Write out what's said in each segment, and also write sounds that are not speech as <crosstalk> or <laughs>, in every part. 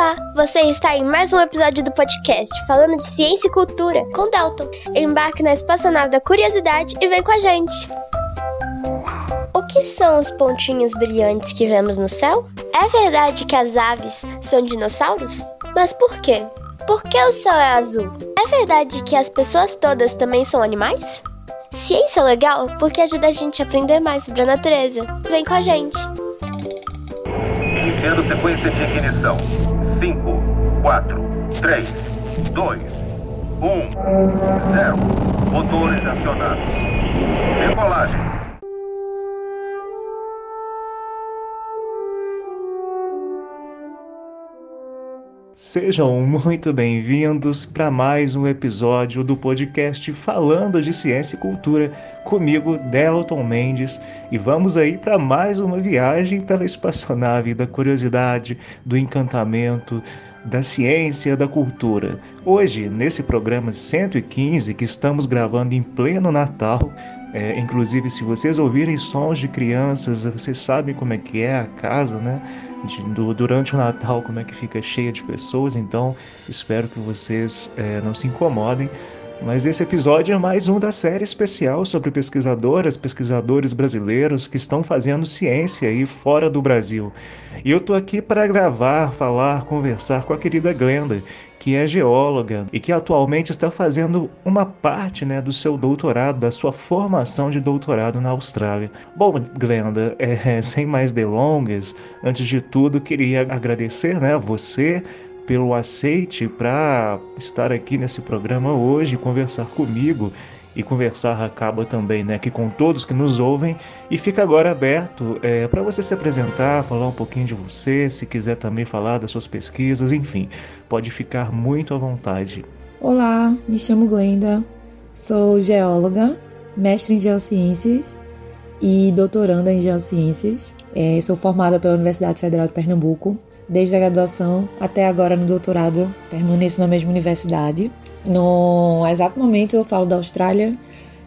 Olá, você está em mais um episódio do podcast falando de ciência e cultura com Dalton. Embarque na espaçonave da curiosidade e vem com a gente. O que são os pontinhos brilhantes que vemos no céu? É verdade que as aves são dinossauros? Mas por quê? Por que o céu é azul? É verdade que as pessoas todas também são animais? Ciência é legal porque ajuda a gente a aprender mais sobre a natureza. Vem com a gente! Iniciando sequência de ignição. 5, 4, 3, 2, 1, 0. Motores acionados. Decolagem. Sejam muito bem-vindos para mais um episódio do podcast Falando de Ciência e Cultura, comigo, Delton Mendes, e vamos aí para mais uma viagem pela espaçonave da curiosidade, do encantamento, da ciência, da cultura. Hoje, nesse programa 115 que estamos gravando em pleno Natal, é, inclusive se vocês ouvirem sons de crianças, vocês sabem como é que é a casa, né? de, do, durante o Natal, como é que fica cheia de pessoas, então espero que vocês é, não se incomodem. Mas esse episódio é mais um da série especial sobre pesquisadoras, pesquisadores brasileiros que estão fazendo ciência aí fora do Brasil. E eu estou aqui para gravar, falar, conversar com a querida Glenda, que é geóloga e que atualmente está fazendo uma parte né, do seu doutorado, da sua formação de doutorado na Austrália. Bom, Glenda, é, <laughs> sem mais delongas, antes de tudo queria agradecer né, a você pelo aceite para estar aqui nesse programa hoje, conversar comigo e conversar acaba também né, aqui com todos que nos ouvem e fica agora aberto é, para você se apresentar, falar um pouquinho de você, se quiser também falar das suas pesquisas, enfim, pode ficar muito à vontade. Olá, me chamo Glenda, sou geóloga, mestre em geociências e doutoranda em geociências. É, sou formada pela Universidade Federal de Pernambuco desde a graduação até agora no doutorado, permaneço na mesma universidade. No exato momento eu falo da Austrália,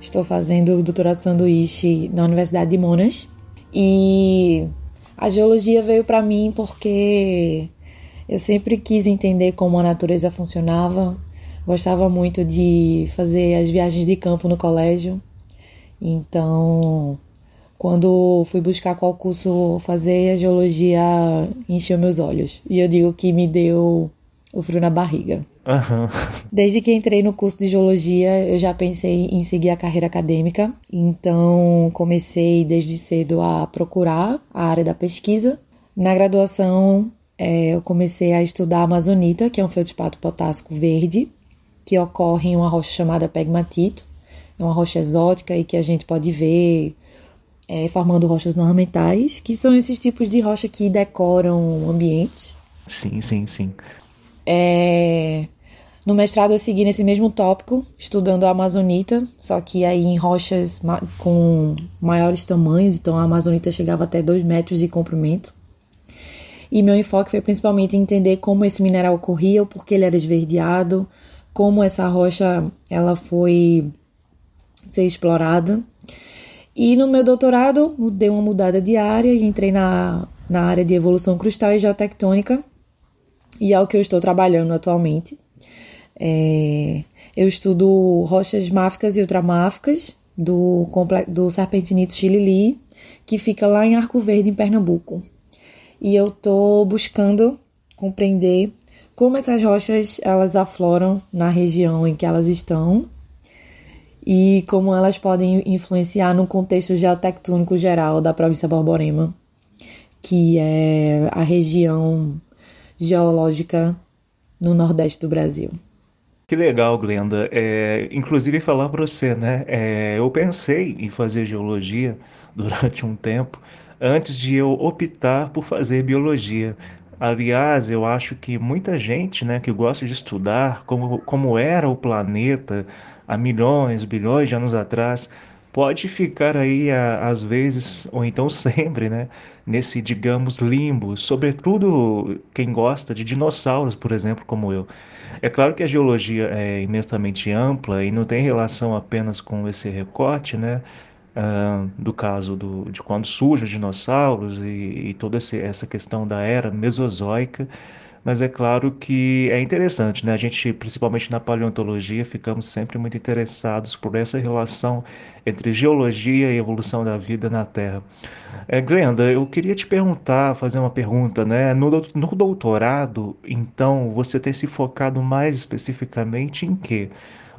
estou fazendo o doutorado sanduíche na Universidade de Monash. E a geologia veio para mim porque eu sempre quis entender como a natureza funcionava, gostava muito de fazer as viagens de campo no colégio, então quando fui buscar qual curso fazer, a geologia encheu meus olhos. E eu digo que me deu o frio na barriga. Uhum. Desde que entrei no curso de geologia, eu já pensei em seguir a carreira acadêmica. Então, comecei desde cedo a procurar a área da pesquisa. Na graduação, é, eu comecei a estudar a amazonita, que é um feldspato potássico verde, que ocorre em uma rocha chamada pegmatito. É uma rocha exótica e que a gente pode ver é, formando rochas ornamentais, que são esses tipos de rocha que decoram ambientes. Sim, sim, sim. É, no mestrado eu segui nesse mesmo tópico, estudando a amazonita, só que aí em rochas com maiores tamanhos, então a amazonita chegava até 2 metros de comprimento. E meu enfoque foi principalmente entender como esse mineral ocorria, por que ele era esverdeado, como essa rocha ela foi ser explorada e no meu doutorado, dei uma mudada de área e entrei na, na área de evolução crustal e geotectônica, e é o que eu estou trabalhando atualmente. É, eu estudo rochas máficas e ultramáficas do, do serpentinito Chilili, que fica lá em Arco Verde, em Pernambuco. E eu estou buscando compreender como essas rochas elas afloram na região em que elas estão e como elas podem influenciar no contexto geotectônico geral da província Borborema, que é a região geológica no nordeste do Brasil. Que legal, Glenda. É, inclusive falar para você, né? É, eu pensei em fazer geologia <laughs> durante um tempo antes de eu optar por fazer biologia. Aliás, eu acho que muita gente, né, que gosta de estudar como, como era o planeta há milhões, bilhões de anos atrás, pode ficar aí às vezes, ou então <laughs> sempre, né, nesse, digamos, limbo, sobretudo quem gosta de dinossauros, por exemplo, como eu. É claro que a geologia é imensamente ampla e não tem relação apenas com esse recorte, né, uh, do caso do, de quando surgem os dinossauros e, e toda essa questão da era mesozoica, mas é claro que é interessante, né? A gente, principalmente na paleontologia, ficamos sempre muito interessados por essa relação entre geologia e evolução da vida na Terra. É, Glenda, eu queria te perguntar, fazer uma pergunta, né? No, no doutorado, então, você tem se focado mais especificamente em quê?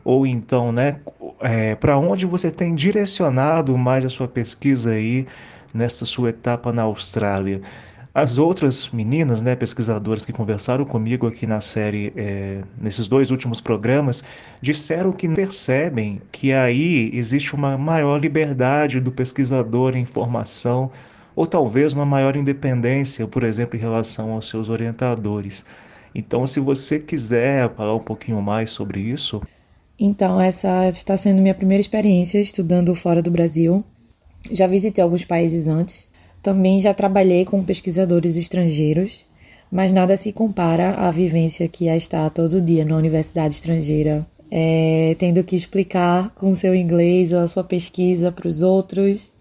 Ou então, né, é, para onde você tem direcionado mais a sua pesquisa aí nessa sua etapa na Austrália? As outras meninas, né, pesquisadoras que conversaram comigo aqui na série, é, nesses dois últimos programas, disseram que percebem que aí existe uma maior liberdade do pesquisador em formação, ou talvez uma maior independência, por exemplo, em relação aos seus orientadores. Então, se você quiser falar um pouquinho mais sobre isso. Então, essa está sendo minha primeira experiência estudando fora do Brasil. Já visitei alguns países antes, também já trabalhei com pesquisadores estrangeiros, mas nada se compara à vivência que é estar todo dia na universidade estrangeira, é, tendo que explicar com seu inglês a sua pesquisa para os outros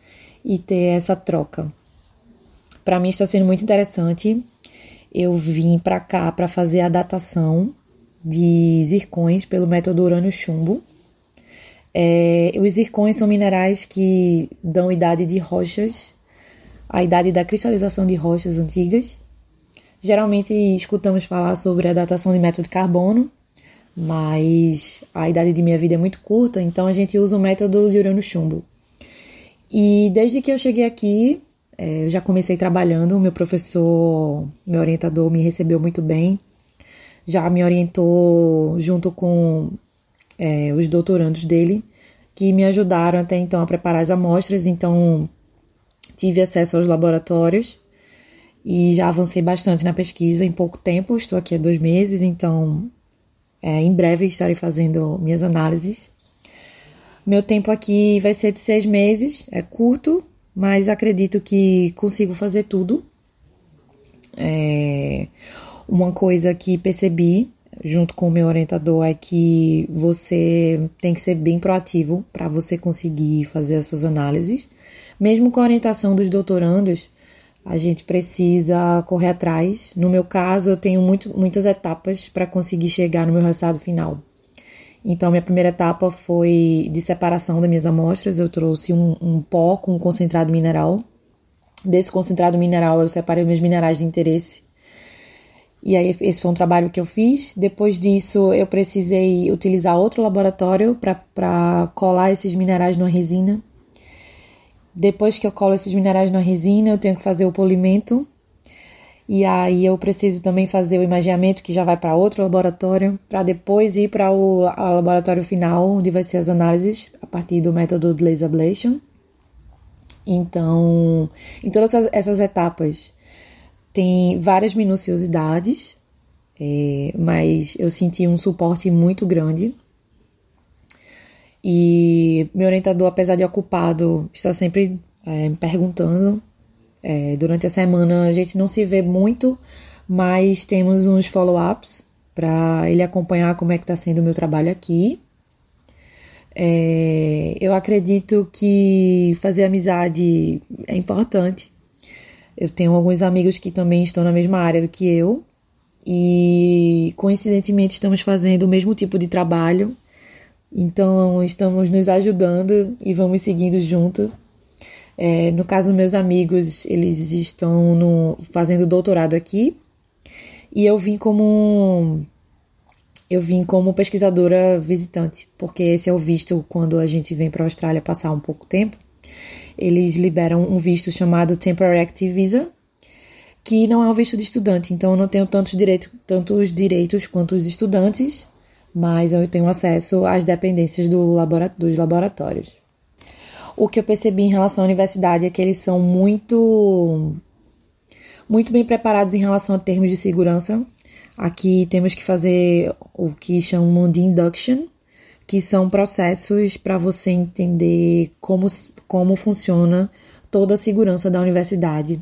e ter essa troca. Para mim está sendo muito interessante. Eu vim para cá para fazer a datação de zircões pelo método urânio-chumbo. É, os zircões são minerais que dão idade de rochas a idade da cristalização de rochas antigas. Geralmente escutamos falar sobre a datação de método de carbono, mas a idade de minha vida é muito curta, então a gente usa o método de urânio-chumbo. E desde que eu cheguei aqui, é, já comecei trabalhando, meu professor, meu orientador me recebeu muito bem, já me orientou junto com é, os doutorandos dele, que me ajudaram até então a preparar as amostras, então tive acesso aos laboratórios e já avancei bastante na pesquisa em pouco tempo. Estou aqui há dois meses, então é, em breve estarei fazendo minhas análises. Meu tempo aqui vai ser de seis meses, é curto, mas acredito que consigo fazer tudo. É, uma coisa que percebi junto com o meu orientador é que você tem que ser bem proativo para você conseguir fazer as suas análises. Mesmo com a orientação dos doutorandos, a gente precisa correr atrás. No meu caso, eu tenho muito, muitas etapas para conseguir chegar no meu resultado final. Então, minha primeira etapa foi de separação das minhas amostras. Eu trouxe um, um pó com um concentrado mineral. Desse concentrado mineral, eu separei meus minerais de interesse. E aí, esse foi um trabalho que eu fiz. Depois disso, eu precisei utilizar outro laboratório para colar esses minerais numa resina. Depois que eu colo esses minerais na resina, eu tenho que fazer o polimento. E aí eu preciso também fazer o imaginamento que já vai para outro laboratório, para depois ir para o laboratório final, onde vai ser as análises a partir do método de laser ablation. Então, em todas essas etapas tem várias minuciosidades, é, mas eu senti um suporte muito grande e meu orientador, apesar de ocupado, está sempre é, me perguntando. É, durante a semana a gente não se vê muito, mas temos uns follow-ups para ele acompanhar como é que está sendo o meu trabalho aqui. É, eu acredito que fazer amizade é importante. Eu tenho alguns amigos que também estão na mesma área do que eu e coincidentemente estamos fazendo o mesmo tipo de trabalho então, estamos nos ajudando e vamos seguindo junto. É, no caso, meus amigos, eles estão no, fazendo doutorado aqui e eu vim como eu vim como pesquisadora visitante, porque esse é o visto quando a gente vem para a Austrália passar um pouco tempo. Eles liberam um visto chamado Temporary Active Visa, que não é um visto de estudante, então eu não tenho tantos, direito, tantos direitos quanto os estudantes, mas eu tenho acesso às dependências do dos laboratórios. O que eu percebi em relação à universidade é que eles são muito muito bem preparados em relação a termos de segurança. Aqui temos que fazer o que chamam de induction, que são processos para você entender como, como funciona toda a segurança da universidade.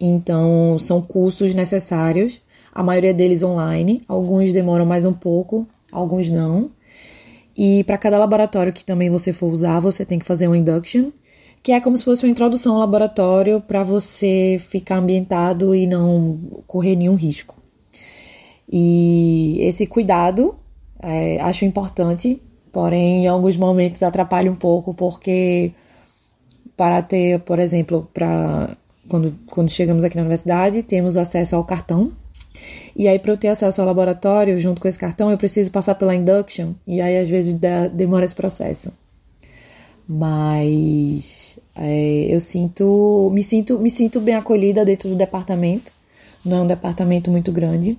Então, são cursos necessários a maioria deles online, alguns demoram mais um pouco, alguns não. E para cada laboratório que também você for usar, você tem que fazer um induction, que é como se fosse uma introdução ao laboratório para você ficar ambientado e não correr nenhum risco. E esse cuidado é, acho importante, porém em alguns momentos atrapalha um pouco, porque para ter, por exemplo, para quando, quando chegamos aqui na universidade, temos acesso ao cartão. E aí, para eu ter acesso ao laboratório, junto com esse cartão, eu preciso passar pela induction. E aí, às vezes, demora esse processo. Mas é, eu sinto me, sinto. me sinto bem acolhida dentro do departamento. Não é um departamento muito grande.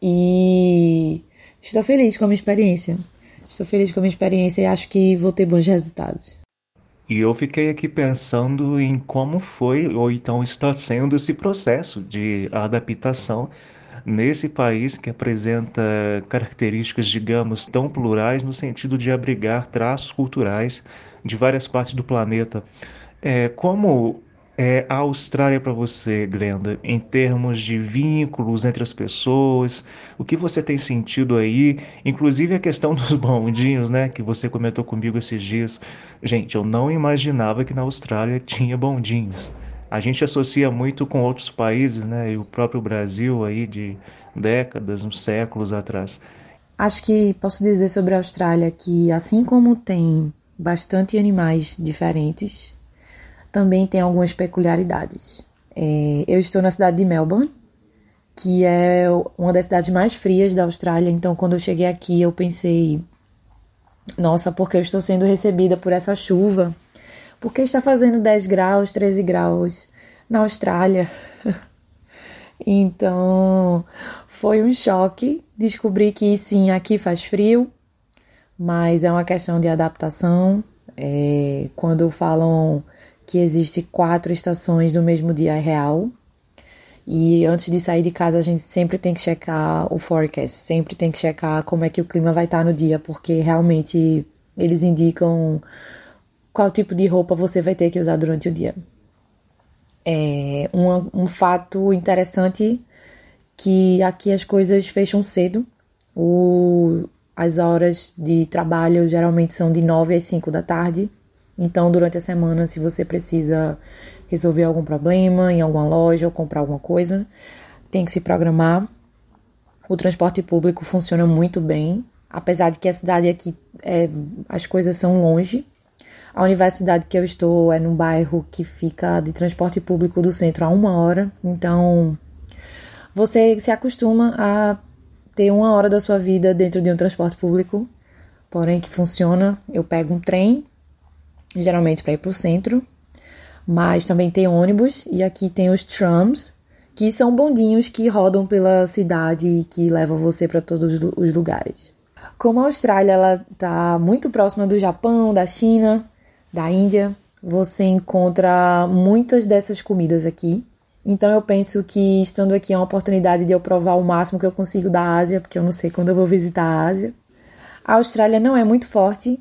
E estou feliz com a minha experiência. Estou feliz com a minha experiência e acho que vou ter bons resultados. E eu fiquei aqui pensando em como foi ou então está sendo esse processo de adaptação nesse país que apresenta características, digamos, tão plurais no sentido de abrigar traços culturais de várias partes do planeta. É, como é a Austrália para você, Glenda, em termos de vínculos entre as pessoas? O que você tem sentido aí? Inclusive a questão <laughs> dos bondinhos, né, que você comentou comigo esses dias. Gente, eu não imaginava que na Austrália tinha bondinhos. A gente associa muito com outros países, né, e o próprio Brasil aí de décadas, uns séculos atrás. Acho que posso dizer sobre a Austrália que assim como tem bastante animais diferentes, também tem algumas peculiaridades. É, eu estou na cidade de Melbourne, que é uma das cidades mais frias da Austrália, então quando eu cheguei aqui eu pensei, nossa, porque eu estou sendo recebida por essa chuva? Porque está fazendo 10 graus, 13 graus na Austrália. <laughs> então, foi um choque descobrir que sim, aqui faz frio, mas é uma questão de adaptação. É, quando falam que existe quatro estações no mesmo dia real. E antes de sair de casa, a gente sempre tem que checar o forecast, sempre tem que checar como é que o clima vai estar no dia, porque realmente eles indicam qual tipo de roupa você vai ter que usar durante o dia. É um, um fato interessante que aqui as coisas fecham cedo. O, as horas de trabalho geralmente são de 9 às 5 da tarde. Então, durante a semana, se você precisa resolver algum problema em alguma loja ou comprar alguma coisa, tem que se programar. O transporte público funciona muito bem, apesar de que a cidade aqui é, as coisas são longe. A universidade que eu estou é num bairro que fica de transporte público do centro a uma hora, então você se acostuma a ter uma hora da sua vida dentro de um transporte público, porém que funciona. Eu pego um trem geralmente para ir para o centro, mas também tem ônibus e aqui tem os trams, que são bondinhos que rodam pela cidade e que levam você para todos os lugares. Como a Austrália ela está muito próxima do Japão, da China, da Índia, você encontra muitas dessas comidas aqui. Então eu penso que estando aqui é uma oportunidade de eu provar o máximo que eu consigo da Ásia, porque eu não sei quando eu vou visitar a Ásia. A Austrália não é muito forte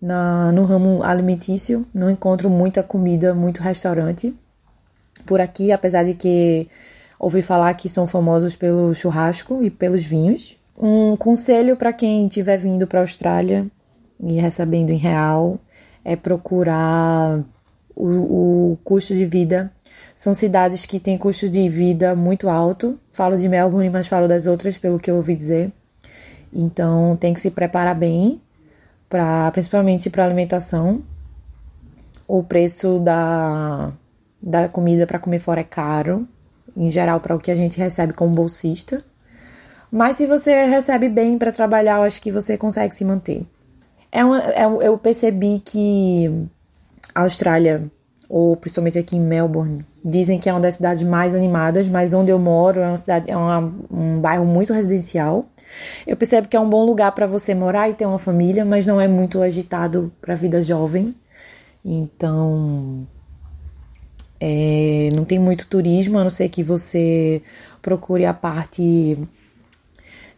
na, no ramo alimentício, não encontro muita comida, muito restaurante por aqui, apesar de que ouvi falar que são famosos pelo churrasco e pelos vinhos. Um conselho para quem estiver vindo para a Austrália e recebendo em real é procurar o, o, custo de vida. São cidades que têm custo de vida muito alto. Falo de Melbourne, mas falo das outras, pelo que eu ouvi dizer. Então tem que se preparar bem para principalmente para alimentação. O preço da, da comida para comer fora é caro, em geral para o que a gente recebe como bolsista. Mas se você recebe bem para trabalhar, eu acho que você consegue se manter. É é, eu percebi que a Austrália, ou principalmente aqui em Melbourne, dizem que é uma das cidades mais animadas, mas onde eu moro é uma cidade, é uma, um bairro muito residencial. Eu percebo que é um bom lugar para você morar e ter uma família, mas não é muito agitado para a vida jovem. Então, é, não tem muito turismo, a não ser que você procure a parte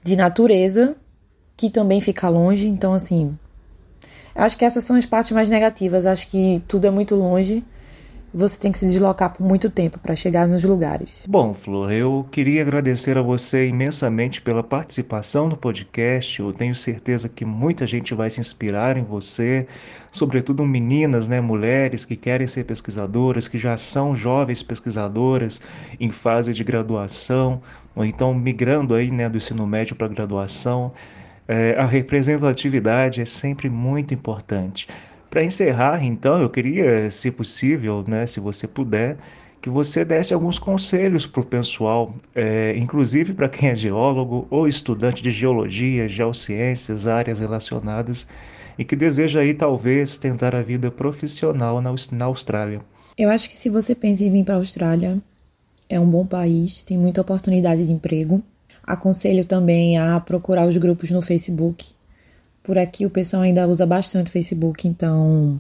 de natureza, que também fica longe. Então, assim, acho que essas são as partes mais negativas. Acho que tudo é muito longe você tem que se deslocar por muito tempo para chegar nos lugares. Bom, Flor, eu queria agradecer a você imensamente pela participação no podcast. Eu tenho certeza que muita gente vai se inspirar em você, sobretudo meninas, né, mulheres que querem ser pesquisadoras, que já são jovens pesquisadoras em fase de graduação, ou então migrando aí, né, do ensino médio para graduação. É, a representatividade é sempre muito importante. Para encerrar, então, eu queria, se possível, né, se você puder, que você desse alguns conselhos para o pessoal, é, inclusive para quem é geólogo ou estudante de geologia, geociências, áreas relacionadas, e que deseja aí talvez tentar a vida profissional na, na Austrália. Eu acho que se você pensa em vir para a Austrália, é um bom país, tem muita oportunidade de emprego. Aconselho também a procurar os grupos no Facebook por aqui o pessoal ainda usa bastante Facebook, então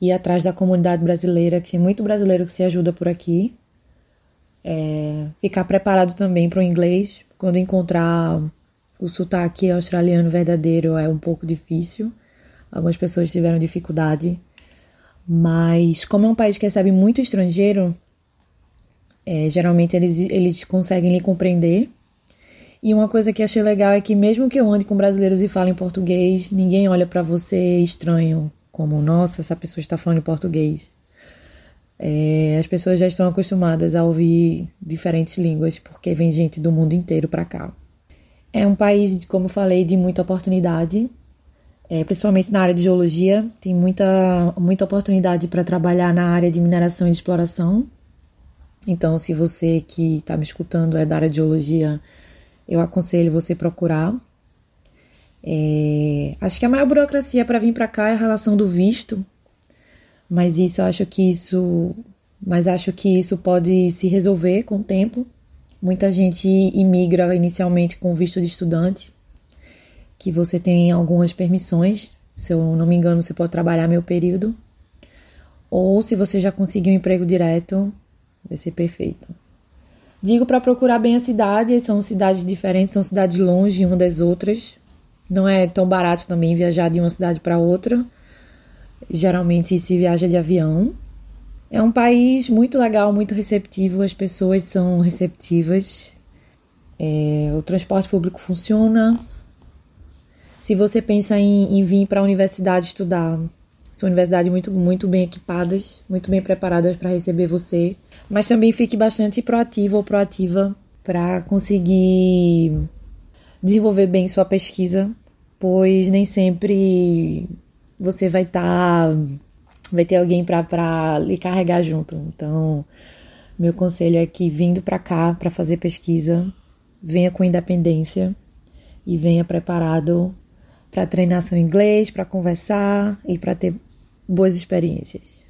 ir atrás da comunidade brasileira, que tem muito brasileiro que se ajuda por aqui. É, ficar preparado também para o inglês. Quando encontrar o sotaque australiano verdadeiro é um pouco difícil. Algumas pessoas tiveram dificuldade. Mas como é um país que recebe muito estrangeiro, é, geralmente eles, eles conseguem lhe compreender e uma coisa que achei legal é que mesmo que eu ande com brasileiros e fale em português, ninguém olha para você estranho, como nossa, essa pessoa está falando em português. É, as pessoas já estão acostumadas a ouvir diferentes línguas porque vem gente do mundo inteiro para cá. É um país, como falei, de muita oportunidade, é, principalmente na área de geologia. Tem muita, muita oportunidade para trabalhar na área de mineração e de exploração. Então, se você que está me escutando é da área de geologia, eu aconselho você procurar. É, acho que a maior burocracia para vir para cá é a relação do visto, mas isso acho que isso, mas acho que isso pode se resolver com o tempo. Muita gente imigra inicialmente com visto de estudante, que você tem algumas permissões. Se eu não me engano, você pode trabalhar meio período. Ou se você já conseguiu um emprego direto, vai ser perfeito. Digo para procurar bem a cidade, são cidades diferentes, são cidades longe uma das outras. Não é tão barato também viajar de uma cidade para outra. Geralmente se viaja de avião. É um país muito legal, muito receptivo, as pessoas são receptivas. É, o transporte público funciona. Se você pensa em, em vir para a universidade estudar, são universidades muito, muito bem equipadas, muito bem preparadas para receber você mas também fique bastante proativo ou proativa para conseguir desenvolver bem sua pesquisa, pois nem sempre você vai estar tá, vai ter alguém para lhe carregar junto. Então, meu conselho é que vindo para cá para fazer pesquisa, venha com independência e venha preparado para treinar seu inglês, para conversar e para ter boas experiências.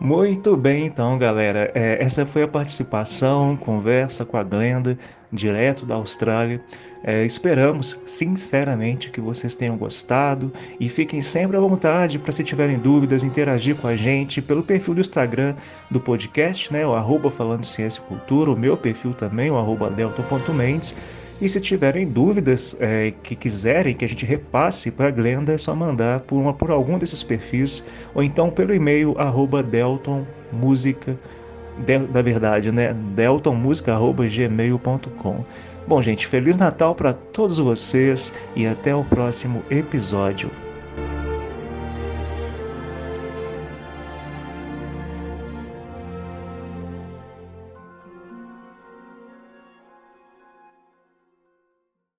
Muito bem, então, galera. É, essa foi a participação, conversa com a Glenda, direto da Austrália. É, esperamos, sinceramente, que vocês tenham gostado e fiquem sempre à vontade para, se tiverem dúvidas, interagir com a gente pelo perfil do Instagram do podcast, né? O arroba falando ciência e cultura, o meu perfil também, o arroba. E se tiverem dúvidas é, que quiserem que a gente repasse para a Glenda, é só mandar por, uma, por algum desses perfis, ou então pelo e-mail arroba de, da verdade, né? deltonmusica.gmail.com Bom, gente, Feliz Natal para todos vocês e até o próximo episódio.